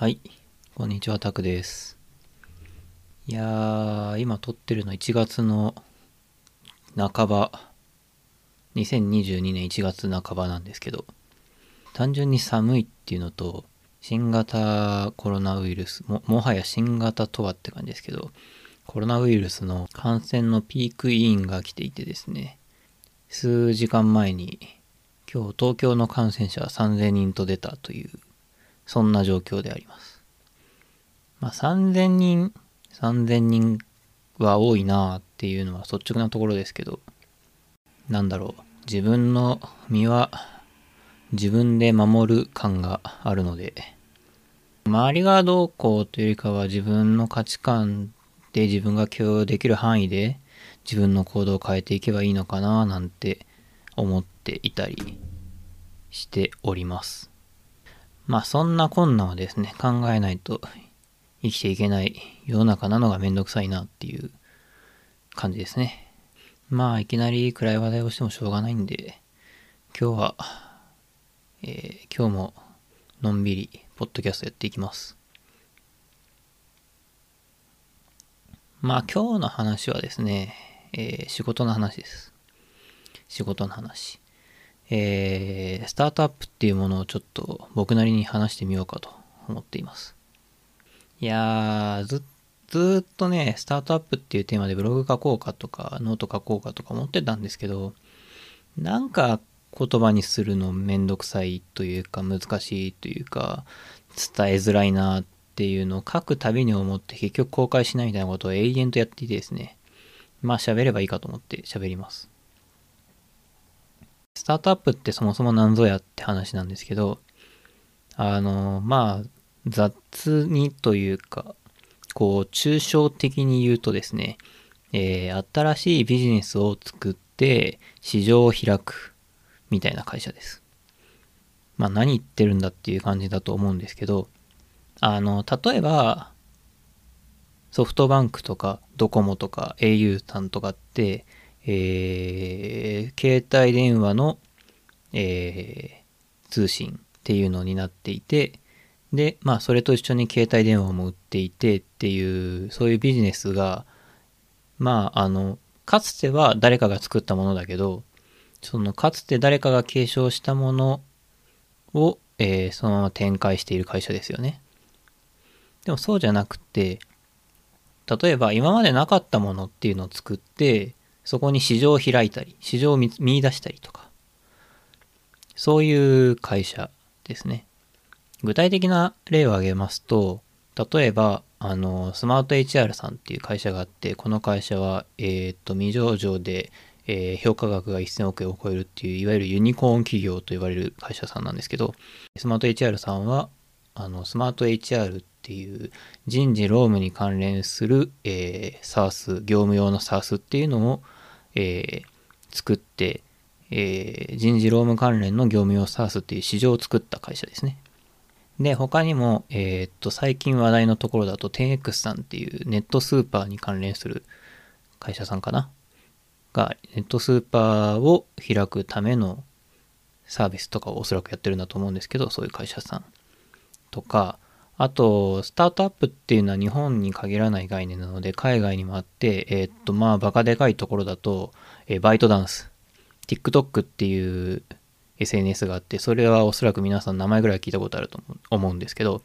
はい、こんにちは、タクです。いやー、今撮ってるの1月の半ば、2022年1月半ばなんですけど、単純に寒いっていうのと、新型コロナウイルス、も、もはや新型とはって感じですけど、コロナウイルスの感染のピークインが来ていてですね、数時間前に、今日東京の感染者は3000人と出たという、そんな状況であります。まあ、3000人、3000人は多いなっていうのは率直なところですけど、なんだろう、自分の身は自分で守る感があるので、周りがどうこうというよりかは自分の価値観で自分が許容できる範囲で自分の行動を変えていけばいいのかななんて思っていたりしております。まあそんなこんなをですね、考えないと生きていけない世の中なのがめんどくさいなっていう感じですね。まあいきなり暗い話題をしてもしょうがないんで、今日は、えー今日ものんびりポッドキャストやっていきます。まあ今日の話はですね、えー仕事の話です。仕事の話。えースタートアップっていうものをちょっと僕なりに話してみようかと思っています。いやー、ずずっとね、スタートアップっていうテーマでブログ書こうかとか、ノート書こうかとか思ってたんですけど、なんか言葉にするのめんどくさいというか難しいというか、伝えづらいなっていうのを書くたびに思って結局公開しないみたいなことを永遠とやっていてですね、まあ喋ればいいかと思って喋ります。スタートアップってそもそも何ぞやって話なんですけど、あの、まあ、雑にというか、こう、抽象的に言うとですね、えー新しいビジネスを作って市場を開くみたいな会社です。まあ何言ってるんだっていう感じだと思うんですけど、あの、例えば、ソフトバンクとかドコモとか au さんとかって、えー携帯電話の、えー通信っていうのになっていて、で、まあそれと一緒に携帯電話も売っていてっていう、そういうビジネスが、まああの、かつては誰かが作ったものだけど、そのかつて誰かが継承したものを、えーそのまま展開している会社ですよね。でもそうじゃなくて、例えば今までなかったものっていうのを作って、そこに市場を開いたり、市場を見出したりとか、そういう会社ですね。具体的な例を挙げますと、例えば、あの、スマート HR さんっていう会社があって、この会社は、えっ、と、未上場で、えー評価額が1000億円を超えるっていう、いわゆるユニコーン企業と呼ばれる会社さんなんですけど、スマート HR さんは、あの、スマート HR っていう人事労務に関連する、えー、SARS、業務用の SARS っていうのを、えー作って、えー人事労務関連の業務用 SARS っていう市場を作った会社ですね。で、他にも、えーっと、最近話題のところだと 10X さんっていうネットスーパーに関連する会社さんかな？が、ネットスーパーを開くためのサービスとかをおそらくやってるんだと思うんですけど、そういう会社さんとか、あと、スタートアップっていうのは日本に限らない概念なので、海外にもあって、えーっと、まあ、バカでかいところだと、えーバイトダンス、TikTok っていう SNS があって、それはおそらく皆さん名前ぐらい聞いたことあると思うんですけど、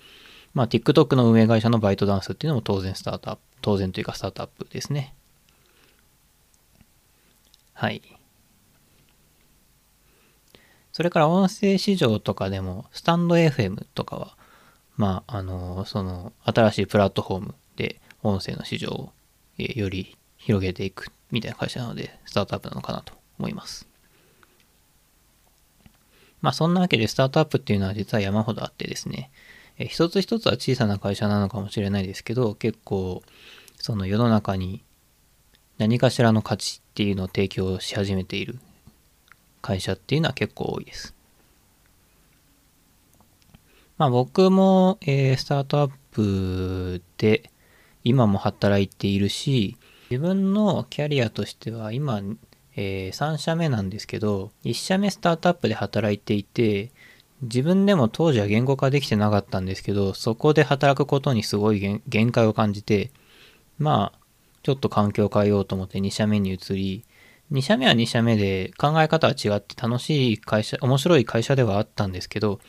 まあ TikTok の運営会社のバイトダンスっていうのも当然スタートアップ、当然というかスタートアップですね。はい。それから音声市場とかでも、スタンド FM とかは、まあ、あの、その、新しいプラットフォームで音声の市場を、より広げていくみたいな会社なので、スタートアップなのかなと思います。まあそんなわけでスタートアップっていうのは実は山ほどあってですね、えー一つ一つは小さな会社なのかもしれないですけど、結構その世の中に何かしらの価値っていうのを提供し始めている会社っていうのは結構多いです。まあ僕も、えースタートアップで今も働いているし、自分のキャリアとしては今、え3社目なんですけど、1社目スタートアップで働いていて、自分でも当時は言語化できてなかったんですけど、そこで働くことにすごい限界を感じて、まあ、ちょっと環境を変えようと思って2社目に移り、2社目は2社目で考え方は違って楽しい会社、面白い会社ではあったんですけど、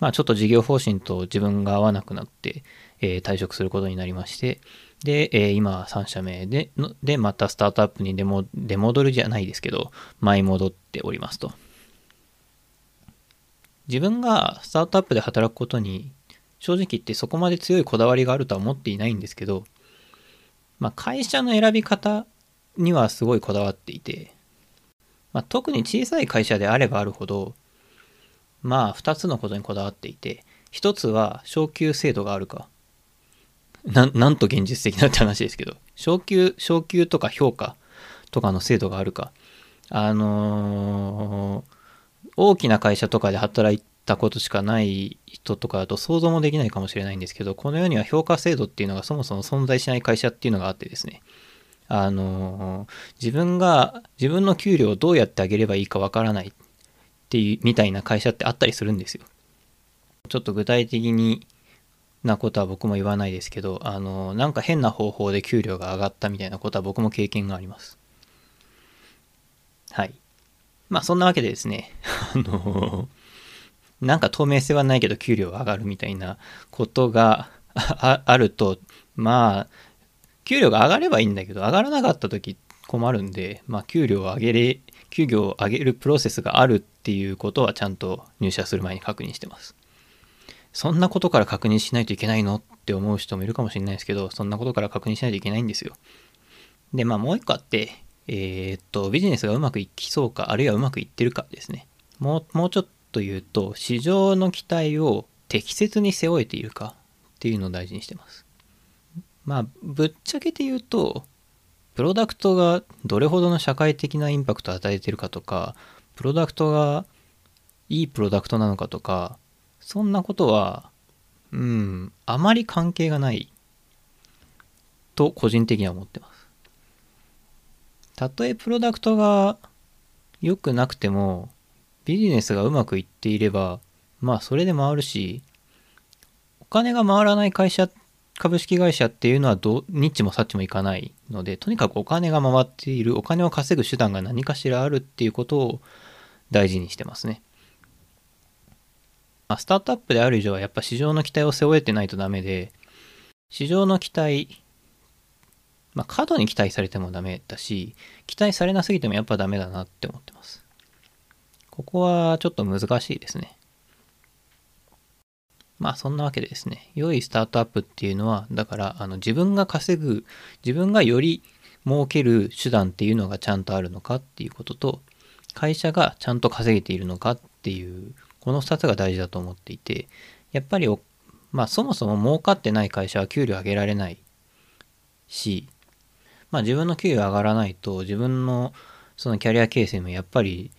まあちょっと事業方針と自分が合わなくなって、えー、退職することになりまして、で、えー、今3社目で、で、またスタートアップに出も出戻るじゃないですけど、舞い戻っておりますと。自分がスタートアップで働くことに正直言ってそこまで強いこだわりがあるとは思っていないんですけど、まあ、会社の選び方にはすごいこだわっていて、まあ、特に小さい会社であればあるほど、まあ、2つのことにこだわっていて、1つは昇給制度があるか。ななんと現実的なって話ですけど、昇給、昇給とか評価とかの制度があるか。あのー大きな会社とかで働いたことしかない人とかだと想像もできないかもしれないんですけど、この世には評価制度っていうのがそもそも存在しない会社っていうのがあってですね、あの、自分が、自分の給料をどうやってあげればいいかわからないっていう、みたいな会社ってあったりするんですよ。ちょっと具体的になことは僕も言わないですけど、あの、なんか変な方法で給料が上がったみたいなことは僕も経験があります。はい。まあそんなわけでですね、あのなんか透明性はないけど給料上がるみたいなことがあると、まあ、給料が上がればいいんだけど、上がらなかった時困るんで、まあ給料を上げれ、給料を上げるプロセスがあるっていうことはちゃんと入社する前に確認してます。そんなことから確認しないといけないのって思う人もいるかもしれないですけど、そんなことから確認しないといけないんですよ。で、まあもう一個あって、えー、っと、ビジネスがうまくいきそうか、あるいはうまくいってるかですね。もう、もうちょっと言うと、市場の期待を適切に背負えているかっていうのを大事にしてます。まあ、ぶっちゃけて言うと、プロダクトがどれほどの社会的なインパクトを与えてるかとか、プロダクトがいいプロダクトなのかとか、そんなことは、うん、あまり関係がないと個人的には思ってます。たとえプロダクトが良くなくても、ビジネスがうまくいっていれば、まあそれで回るし、お金が回らない会社、株式会社っていうのはどニッチもサッチもいかないので、とにかくお金が回っている、お金を稼ぐ手段が何かしらあるっていうことを大事にしてますね。まあ、スタートアップである以上はやっぱ市場の期待を背負えてないとダメで、市場の期待まあ、過度に期待されてもダメだし、期待されなすぎてもやっぱダメだなって思ってます。ここはちょっと難しいですね。まあそんなわけでですね、良いスタートアップっていうのは、だからあの自分が稼ぐ、自分がより儲ける手段っていうのがちゃんとあるのかっていうことと、会社がちゃんと稼げているのかっていう、この2つが大事だと思っていて、やっぱりまあそもそも儲かってない会社は給料上げられないし、まあ自分の給与上がらないと自分のそのキャリア形成もやっぱり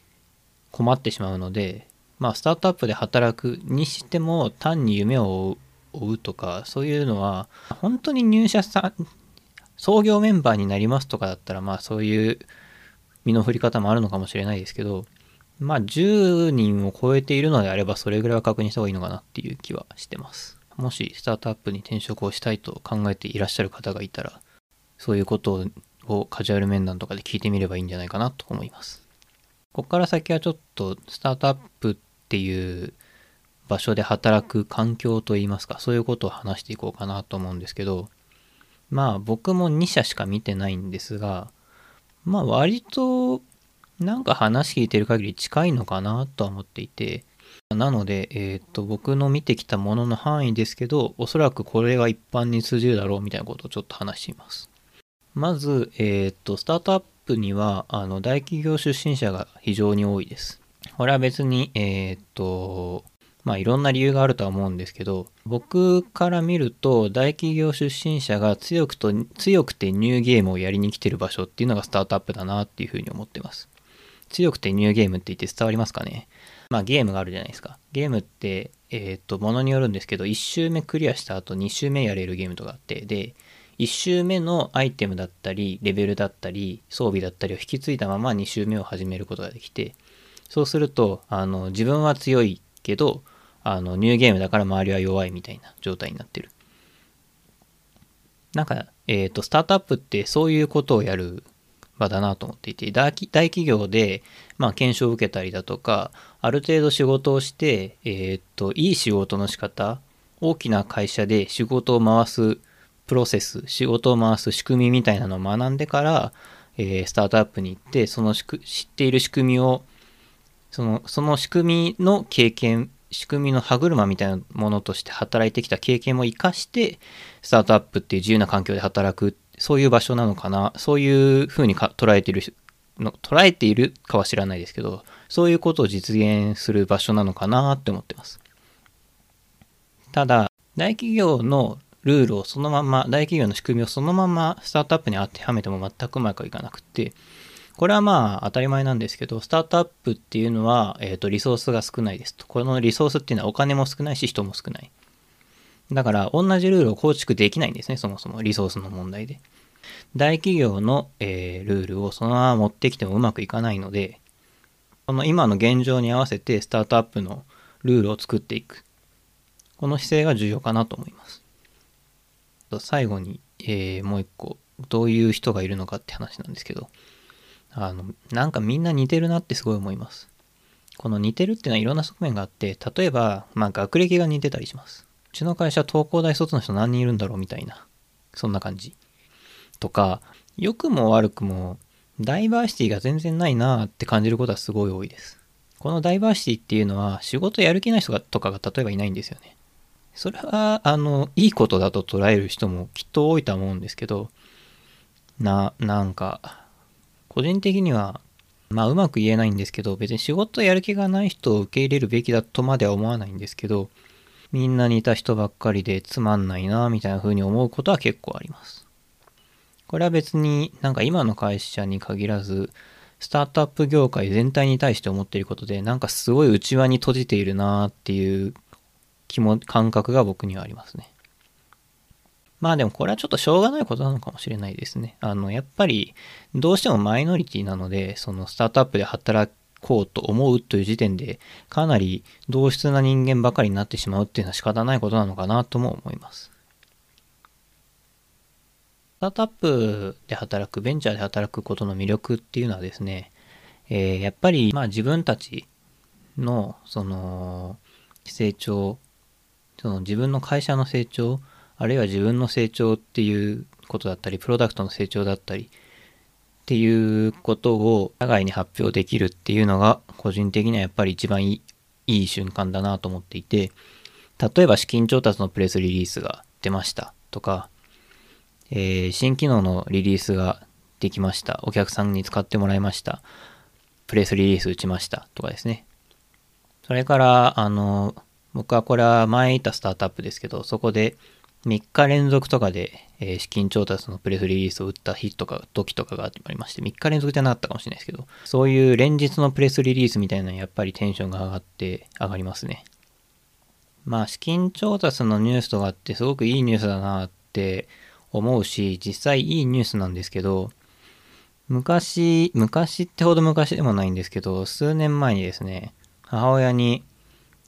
困ってしまうので、まあスタートアップで働くにしても単に夢を追うとかそういうのは本当に入社さ創業メンバーになりますとかだったらまあそういう身の振り方もあるのかもしれないですけどまあ10人を超えているのであればそれぐらいは確認した方がいいのかなっていう気はしてますもしスタートアップに転職をしたいと考えていらっしゃる方がいたらそういうことをカジュアル面談とかで聞いてみればいいんじゃないかなと思います。ここから先はちょっとスタートアップっていう場所で働く環境といいますか、そういうことを話していこうかなと思うんですけど、まあ僕も2社しか見てないんですが、まあ割となんか話聞いてる限り近いのかなとは思っていて、なので、えっ、と、僕の見てきたものの範囲ですけど、おそらくこれが一般に通じるだろうみたいなことをちょっと話しています。まず、えー、っと、スタートアップには、あの、大企業出身者が非常に多いです。これは別に、えー、っと、まあいろんな理由があるとは思うんですけど、僕から見ると大企業出身者が強くと強くてニューゲームをやりに来てる場所っていうのがスタートアップだなっていうふうに思ってます。強くてニューゲームって言って伝わりますかね？まあゲームがあるじゃないですか。ゲームって、えっ、と、ものによるんですけど、1周目クリアした後2周目やれるゲームとかあって、で、1周目のアイテムだったり、レベルだったり、装備だったりを引き継いだまま2周目を始めることができて、そうすると、あの、自分は強いけど、あの、ニューゲームだから周りは弱いみたいな状態になってる。なんか、えっ、ー、と、スタートアップってそういうことをやる場だなと思っていて、大企業で、まあ、検証を受けたりだとか、ある程度仕事をして、えっ、と、いい仕事の仕方、大きな会社で仕事を回すプロセス、仕事を回す仕組みみたいなのを学んでから、えー、スタートアップに行って、その知っている仕組みを、その、その仕組みの経験、仕組みの歯車みたいなものとして働いてきた経験も活かして、スタートアップっていう自由な環境で働く、そういう場所なのかな、そういうふうにか捉えているの、捉えているかは知らないですけど、そういうことを実現する場所なのかなって思ってます。ただ、大企業のルールをそのまま、大企業の仕組みをそのままスタートアップに当てはめても全くうまくいかなくて、これはまあ当たり前なんですけど、スタートアップっていうのは、えっ、ー、と、リソースが少ないですと。このリソースっていうのはお金も少ないし人も少ない。だから同じルールを構築できないんですね、そもそもリソースの問題で。大企業の、えー、ルールをそのまま持ってきてもうまくいかないので、この今の現状に合わせてスタートアップのルールを作っていく。この姿勢が重要かなと思います。最後に、えー、もう一個、どういう人がいるのかって話なんですけど、あの、なんかみんな似てるなってすごい思います。この似てるっていうのはいろんな側面があって、例えば、まあ学歴が似てたりします。ちの会社東工大卒の人何人いるんだろうみたいな、そんな感じ。とか、良くも悪くも、ダイバーシティが全然ないなって感じることはすごい多いです。このダイバーシティっていうのは、仕事やる気ない人がとかが例えばいないんですよね。それは、あの、いいことだと捉える人もきっと多いとは思うんですけど、な、なんか、個人的には、まあうまく言えないんですけど、別に仕事やる気がない人を受け入れるべきだとまでは思わないんですけど、みんな似た人ばっかりでつまんないな、みたいな風に思うことは結構あります。これは別になんか今の会社に限らず、スタートアップ業界全体に対して思っていることで、なんかすごい内輪に閉じているなっていう気も、感覚が僕にはありますね。まあでもこれはちょっとしょうがないことなのかもしれないですね。あの、やっぱりどうしてもマイノリティなので、そのスタートアップで働こうと思うという時点で、かなり同質な人間ばかりになってしまうっていうのは仕方ないことなのかなとも思います。スタートアップで働く、ベンチャーで働くことの魅力っていうのはですね、えー、やっぱり、まあ自分たちの、その、成長その自分の会社の成長、あるいは自分の成長っていうことだったり、プロダクトの成長だったり、っていうことを社外に発表できるっていうのが、個人的にはやっぱり一番いいいい瞬間だなと思っていて、例えば資金調達のプレスリリースが出ましたとか、えー、新機能のリリースができました。お客さんに使ってもらいました。プレスリリース打ちましたとかですね。それから、あの、僕はこれは前いたスタートアップですけど、そこで3日連続とかで、え資金調達のプレスリリースを打った日とか、時とかがありまして、3日連続じゃなかったかもしれないですけど、そういう連日のプレスリリースみたいなのやっぱりテンションが上がって上がりますね。まあ、資金調達のニュースとかってすごくいいニュースだなって思うし、実際いいニュースなんですけど、昔、昔ってほど昔でもないんですけど、数年前にですね、母親に、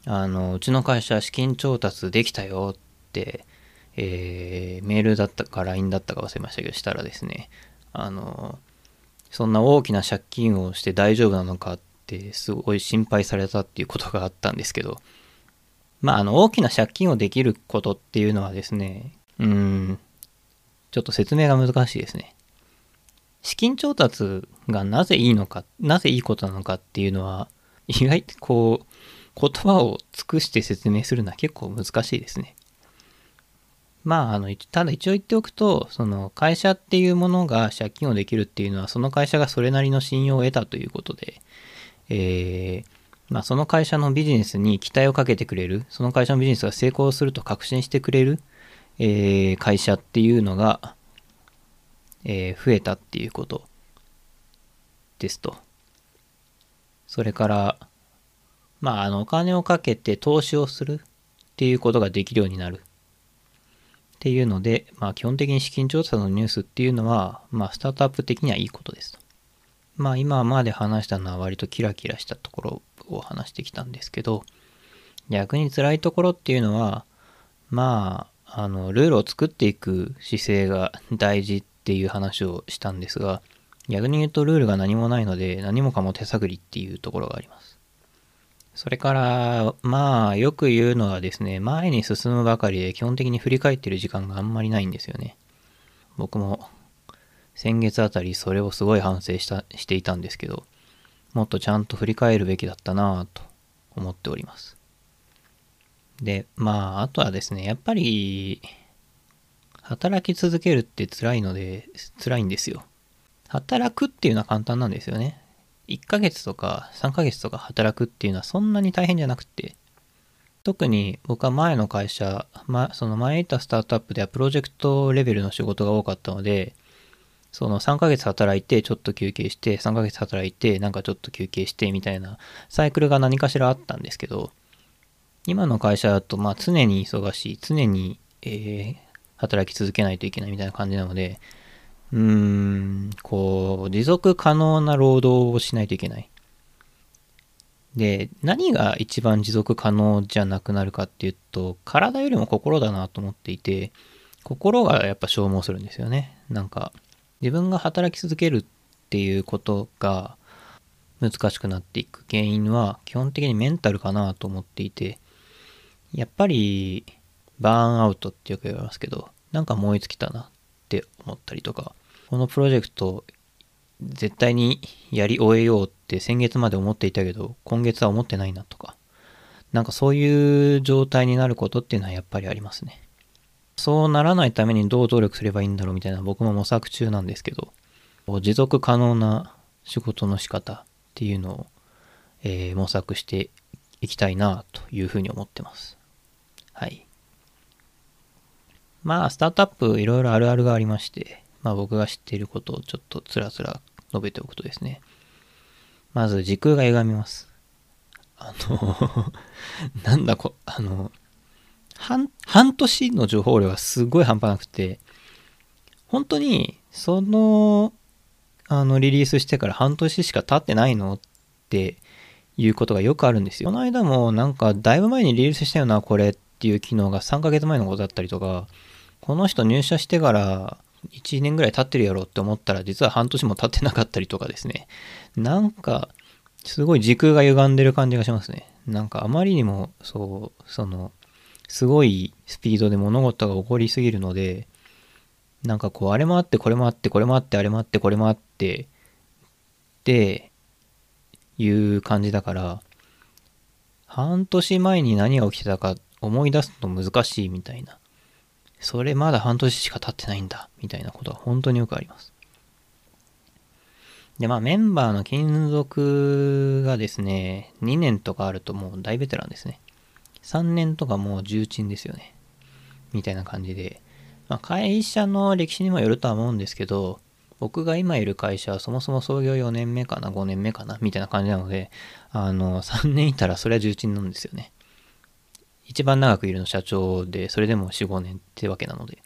あの、うちの会社資金調達できたよって、えー、メールだったか LINE だったか忘れましたけど、したらですね、あの、そんな大きな借金をして大丈夫なのかってすごい心配されたっていうことがあったんですけど、まあ、あの、大きな借金をできることっていうのはですね、うん、ちょっと説明が難しいですね。資金調達がなぜいいのか、なぜいいことなのかっていうのは、意外とこう、言葉を尽くして説明するのは結構難しいですね。まあ、あの、ただ一応言っておくと、その会社っていうものが借金をできるっていうのは、その会社がそれなりの信用を得たということで、えー、まあ、その会社のビジネスに期待をかけてくれる、その会社のビジネスが成功すると確信してくれる、えー、会社っていうのが、えー、増えたっていうことですと。それから、まあ、あの、お金をかけて投資をするっていうことができるようになる。っていうので、まあ、基本的に資金調査のニュースっていうのは、まあ、スタートアップ的にはいいことですと。まあ、今まで話したのは割とキラキラしたところを話してきたんですけど、逆に辛いところっていうのは、まあ、あの、ルールを作っていく姿勢が大事っていう話をしたんですが、逆に言うとルールが何もないので、何もかも手探りっていうところがあります。それから、まあ、よく言うのはですね、前に進むばかりで基本的に振り返ってる時間があんまりないんですよね。僕も先月あたりそれをすごい反省したしていたんですけど、もっとちゃんと振り返るべきだったなぁと思っております。で、まあ、あとはですね、やっぱり、働き続けるって辛いので、辛いんですよ。働くっていうのは簡単なんですよね。1ヶ月とか3ヶ月とか働くっていうのはそんなに大変じゃなくて、特に僕は前の会社、ま、その前いたスタートアップではプロジェクトレベルの仕事が多かったので、その3ヶ月働いてちょっと休憩して、3ヶ月働いてなんかちょっと休憩してみたいなサイクルが何かしらあったんですけど、今の会社だとまあ常に忙しい、常に、えー、働き続けないといけないみたいな感じなので、うん、こう、持続可能な労働をしないといけない。で、何が一番持続可能じゃなくなるかっていうと、体よりも心だなと思っていて、心がやっぱ消耗するんですよね。なんか、自分が働き続けるっていうことが難しくなっていく原因は基本的にメンタルかなと思っていて、やっぱりバーンアウトってよく言われますけど、なんか燃え尽きたなって思ったりとか、このプロジェクト絶対にやり終えようって先月まで思っていたけど、今月は思ってないなとか、なんかそういう状態になることっていうのはやっぱりありますね。そうならないためにどう努力すればいいんだろうみたいな僕も模索中なんですけど、持続可能な仕事の仕方っていうのを、えー、模索していきたいなというふうに思ってます。はい。まあ、スタートアップいろいろあるあるがありまして、まあ僕が知っていることをちょっとつらつら述べておくとですね。まず時空が歪みます。あの なんだこ、あの、半、半年の情報量がすごい半端なくて、本当に、その、あの、リリースしてから半年しか経ってないのっていうことがよくあるんですよ。この間もなんか、だいぶ前にリリースしたよな、これっていう機能が3ヶ月前のことだったりとか、この人入社してから1年ぐらい経ってるやろって思ったら、実は半年も経ってなかったりとかですね。なんか、すごい時空が歪んでる感じがしますね。なんかあまりにも、そう、その、すごいスピードで物事が起こりすぎるので、なんかこう、あれもあって、これもあって、これもあって、あれもあって、これもあって、っていう感じだから、半年前に何が起きてたか思い出すの難しいみたいな。それまだ半年しか経ってないんだ、みたいなことは本当によくあります。で、まあメンバーの勤続がですね、2年とかあるともう大ベテランですね。3年とかもう重鎮ですよね。みたいな感じで。まあ会社の歴史にもよるとは思うんですけど、僕が今いる会社はそもそも創業4年目かな、5年目かな、みたいな感じなので、あの、3年いたらそれは重鎮なんですよね。一番長くいるの社長で、それでも4、5年ってわけなので。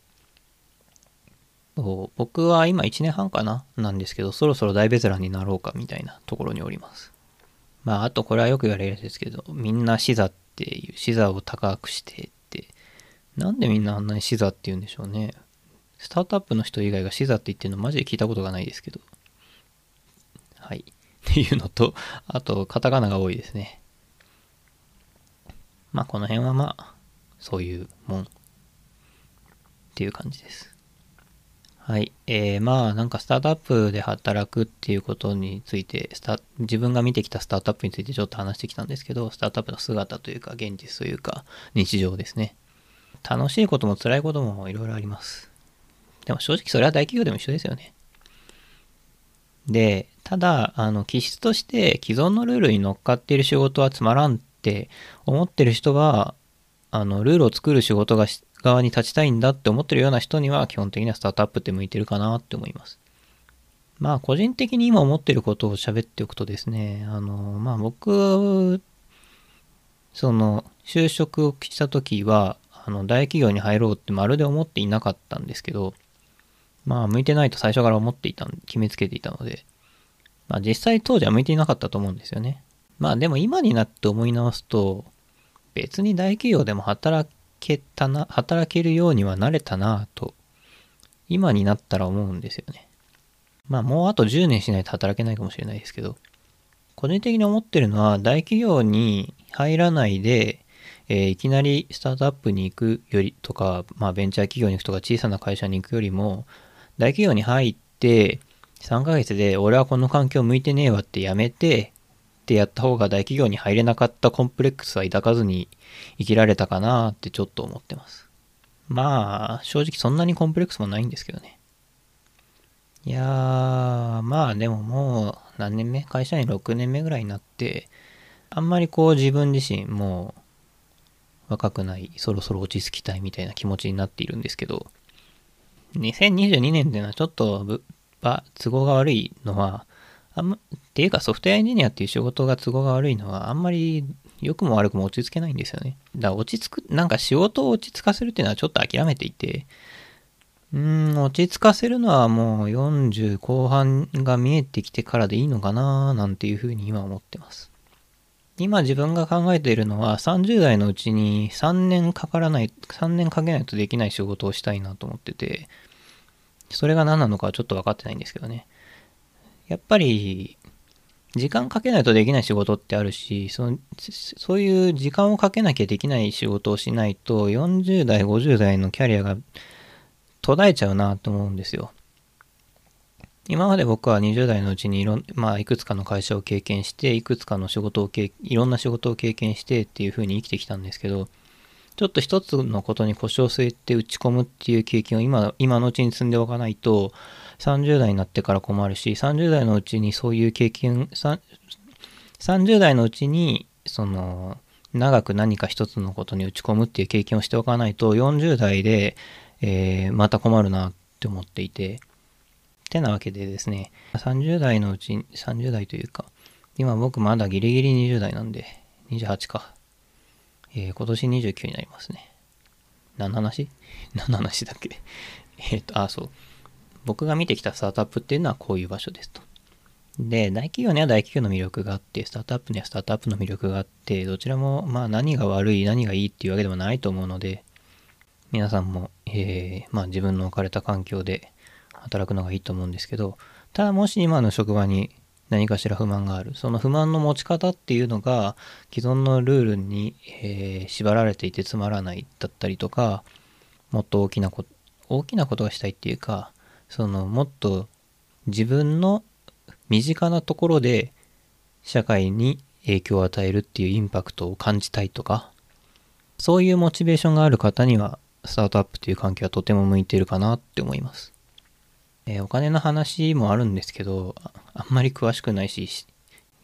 僕は今1年半かななんですけど、そろそろ大ベテランになろうかみたいなところにおります。まあ、あとこれはよく言われるんですけど、みんな視座っていう、視座を高くしてって、なんでみんなあんなに視座って言うんでしょうね。スタートアップの人以外が視座って言ってるのマジで聞いたことがないですけど。はい。っていうのと、あと、カタカナが多いですね。まあこの辺はまあ、そういうもんっていう感じです。はい。えー、まあなんかスタートアップで働くっていうことについてスタ、自分が見てきたスタートアップについてちょっと話してきたんですけど、スタートアップの姿というか現実というか日常ですね。楽しいことも辛いこともいろいろあります。でも正直それは大企業でも一緒ですよね。で、ただ、あの、気質として既存のルールに乗っかっている仕事はつまらんっって思ってる人は、あの、ルールを作る仕事が側に立ちたいんだって思ってるような人には、基本的にはスタートアップって向いてるかなって思います。まあ、個人的に今思ってることを喋っておくとですね、あの、まあ僕、その、就職をした時は、あの、大企業に入ろうってまるで思っていなかったんですけど、まあ、向いてないと最初から思っていた、決めつけていたので、まあ実際当時は向いていなかったと思うんですよね。まあでも今になって思い直すと、別に大企業でも働けたな、働けるようにはなれたなと、今になったら思うんですよね。まあもうあと10年しないと働けないかもしれないですけど、個人的に思ってるのは大企業に入らないで、えー、いきなりスタートアップに行くよりとか、まあベンチャー企業に行くとか小さな会社に行くよりも、大企業に入って、3ヶ月で俺はこの環境向いてねえわってやめて、てやった方が大企業に入れなかったコンプレックスは抱かずに生きられたかなってちょっと思ってます。まあ、正直そんなにコンプレックスもないんですけどね。いやー、まあでももう何年目？会社員6年目ぐらいになって、あんまりこう自分自身もう若くない、そろそろ落ち着きたいみたいな気持ちになっているんですけど、2022年っていうのはちょっとば都合が悪いのは、あんま、っていうかソフトウェアエンジニアっていう仕事が都合が悪いのは、あんまり良くも悪くも落ち着けないんですよね。だから落ち着く、なんか仕事を落ち着かせるっていうのはちょっと諦めていて、うん、落ち着かせるのはもう40後半が見えてきてからでいいのかななんていうふうに今思ってます。今自分が考えているのは30代のうちに3年かからない、3年かけないとできない仕事をしたいなと思ってて、それが何なのかはちょっと分かってないんですけどね。やっぱり、時間かけないとできない仕事ってあるし、そのそういう時間をかけなきゃできない仕事をしないと、40代、50代のキャリアが途絶えちゃうなと思うんですよ。今まで僕は20代のうちにいろん、まあ、いくつかの会社を経験して、いくつかの仕事を経、いろんな仕事を経験してっていう風に生きてきたんですけど、ちょっと一つのことに腰を据えて打ち込むっていう経験を今、今のうちに積んでおかないと、30代になってから困るし、30代のうちにそういう経験、30代のうちに、その、長く何か一つのことに打ち込むっていう経験をしておかないと、40代で、えー、また困るなって思っていて、てなわけでですね、30代のうちに、30代というか、今僕まだギリギリ20代なんで、28か。えー、今年29になりますね。何の話？何の話だっけ？えっと、あ、そう。僕が見てきたスタートアップっていうのはこういう場所ですと。で、大企業には大企業の魅力があって、スタートアップにはスタートアップの魅力があって、どちらもまあ何が悪い、何がいいっていうわけでもないと思うので、皆さんも、えー、まあ自分の置かれた環境で働くのがいいと思うんですけど、ただもし今の職場に何かしら不満がある。その不満の持ち方っていうのが既存のルールに、えー、縛られていてつまらないだったりとか、もっと大きなこと、大きなことがしたいっていうか、そのもっと自分の身近なところで社会に影響を与えるっていうインパクトを感じたいとか、そういうモチベーションがある方には、スタートアップという環境はとても向いてるかなって思います。えー、お金の話もあるんですけど、あんまり詳しくないし、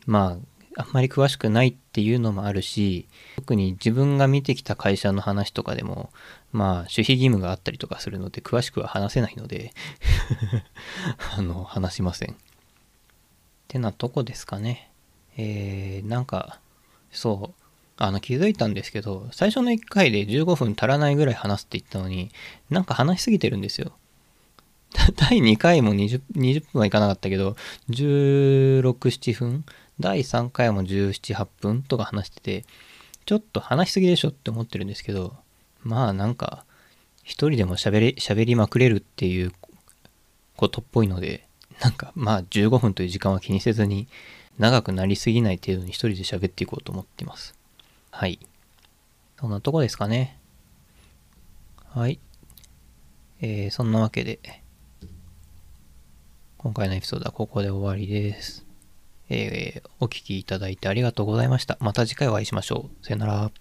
まあ、あんまり詳しくないっていうのもあるし、特に自分が見てきた会社の話とかでも、まあ、守秘義務があったりとかするので、詳しくは話せないので あの、話しません。ってなとこですかね。えー、なんか、そう、あの、気づいたんですけど、最初の1回で15分足らないぐらい話すって言ったのに、なんか話しすぎてるんですよ。第2回も 20, 20分はいかなかったけど、16、7分第3回も17、8分とか話してて、ちょっと話しすぎでしょって思ってるんですけど、まあなんか、一人でも喋り、喋りまくれるっていうことっぽいので、なんかまあ15分という時間は気にせずに、長くなりすぎない程度に一人で喋っていこうと思ってます。はい。そんなとこですかね。はい。えー、そんなわけで、今回のエピソードはここで終わりです。えー、お聴きいただいてありがとうございました。また次回お会いしましょう。さよなら。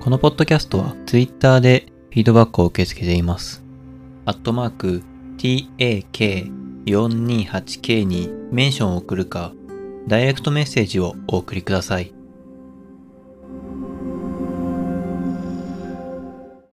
このポッドキャストは Twitter でフィードバックを受け付けています。アットマーク tak428k にメンションを送るか、ダイレクトメッセージをお送りください。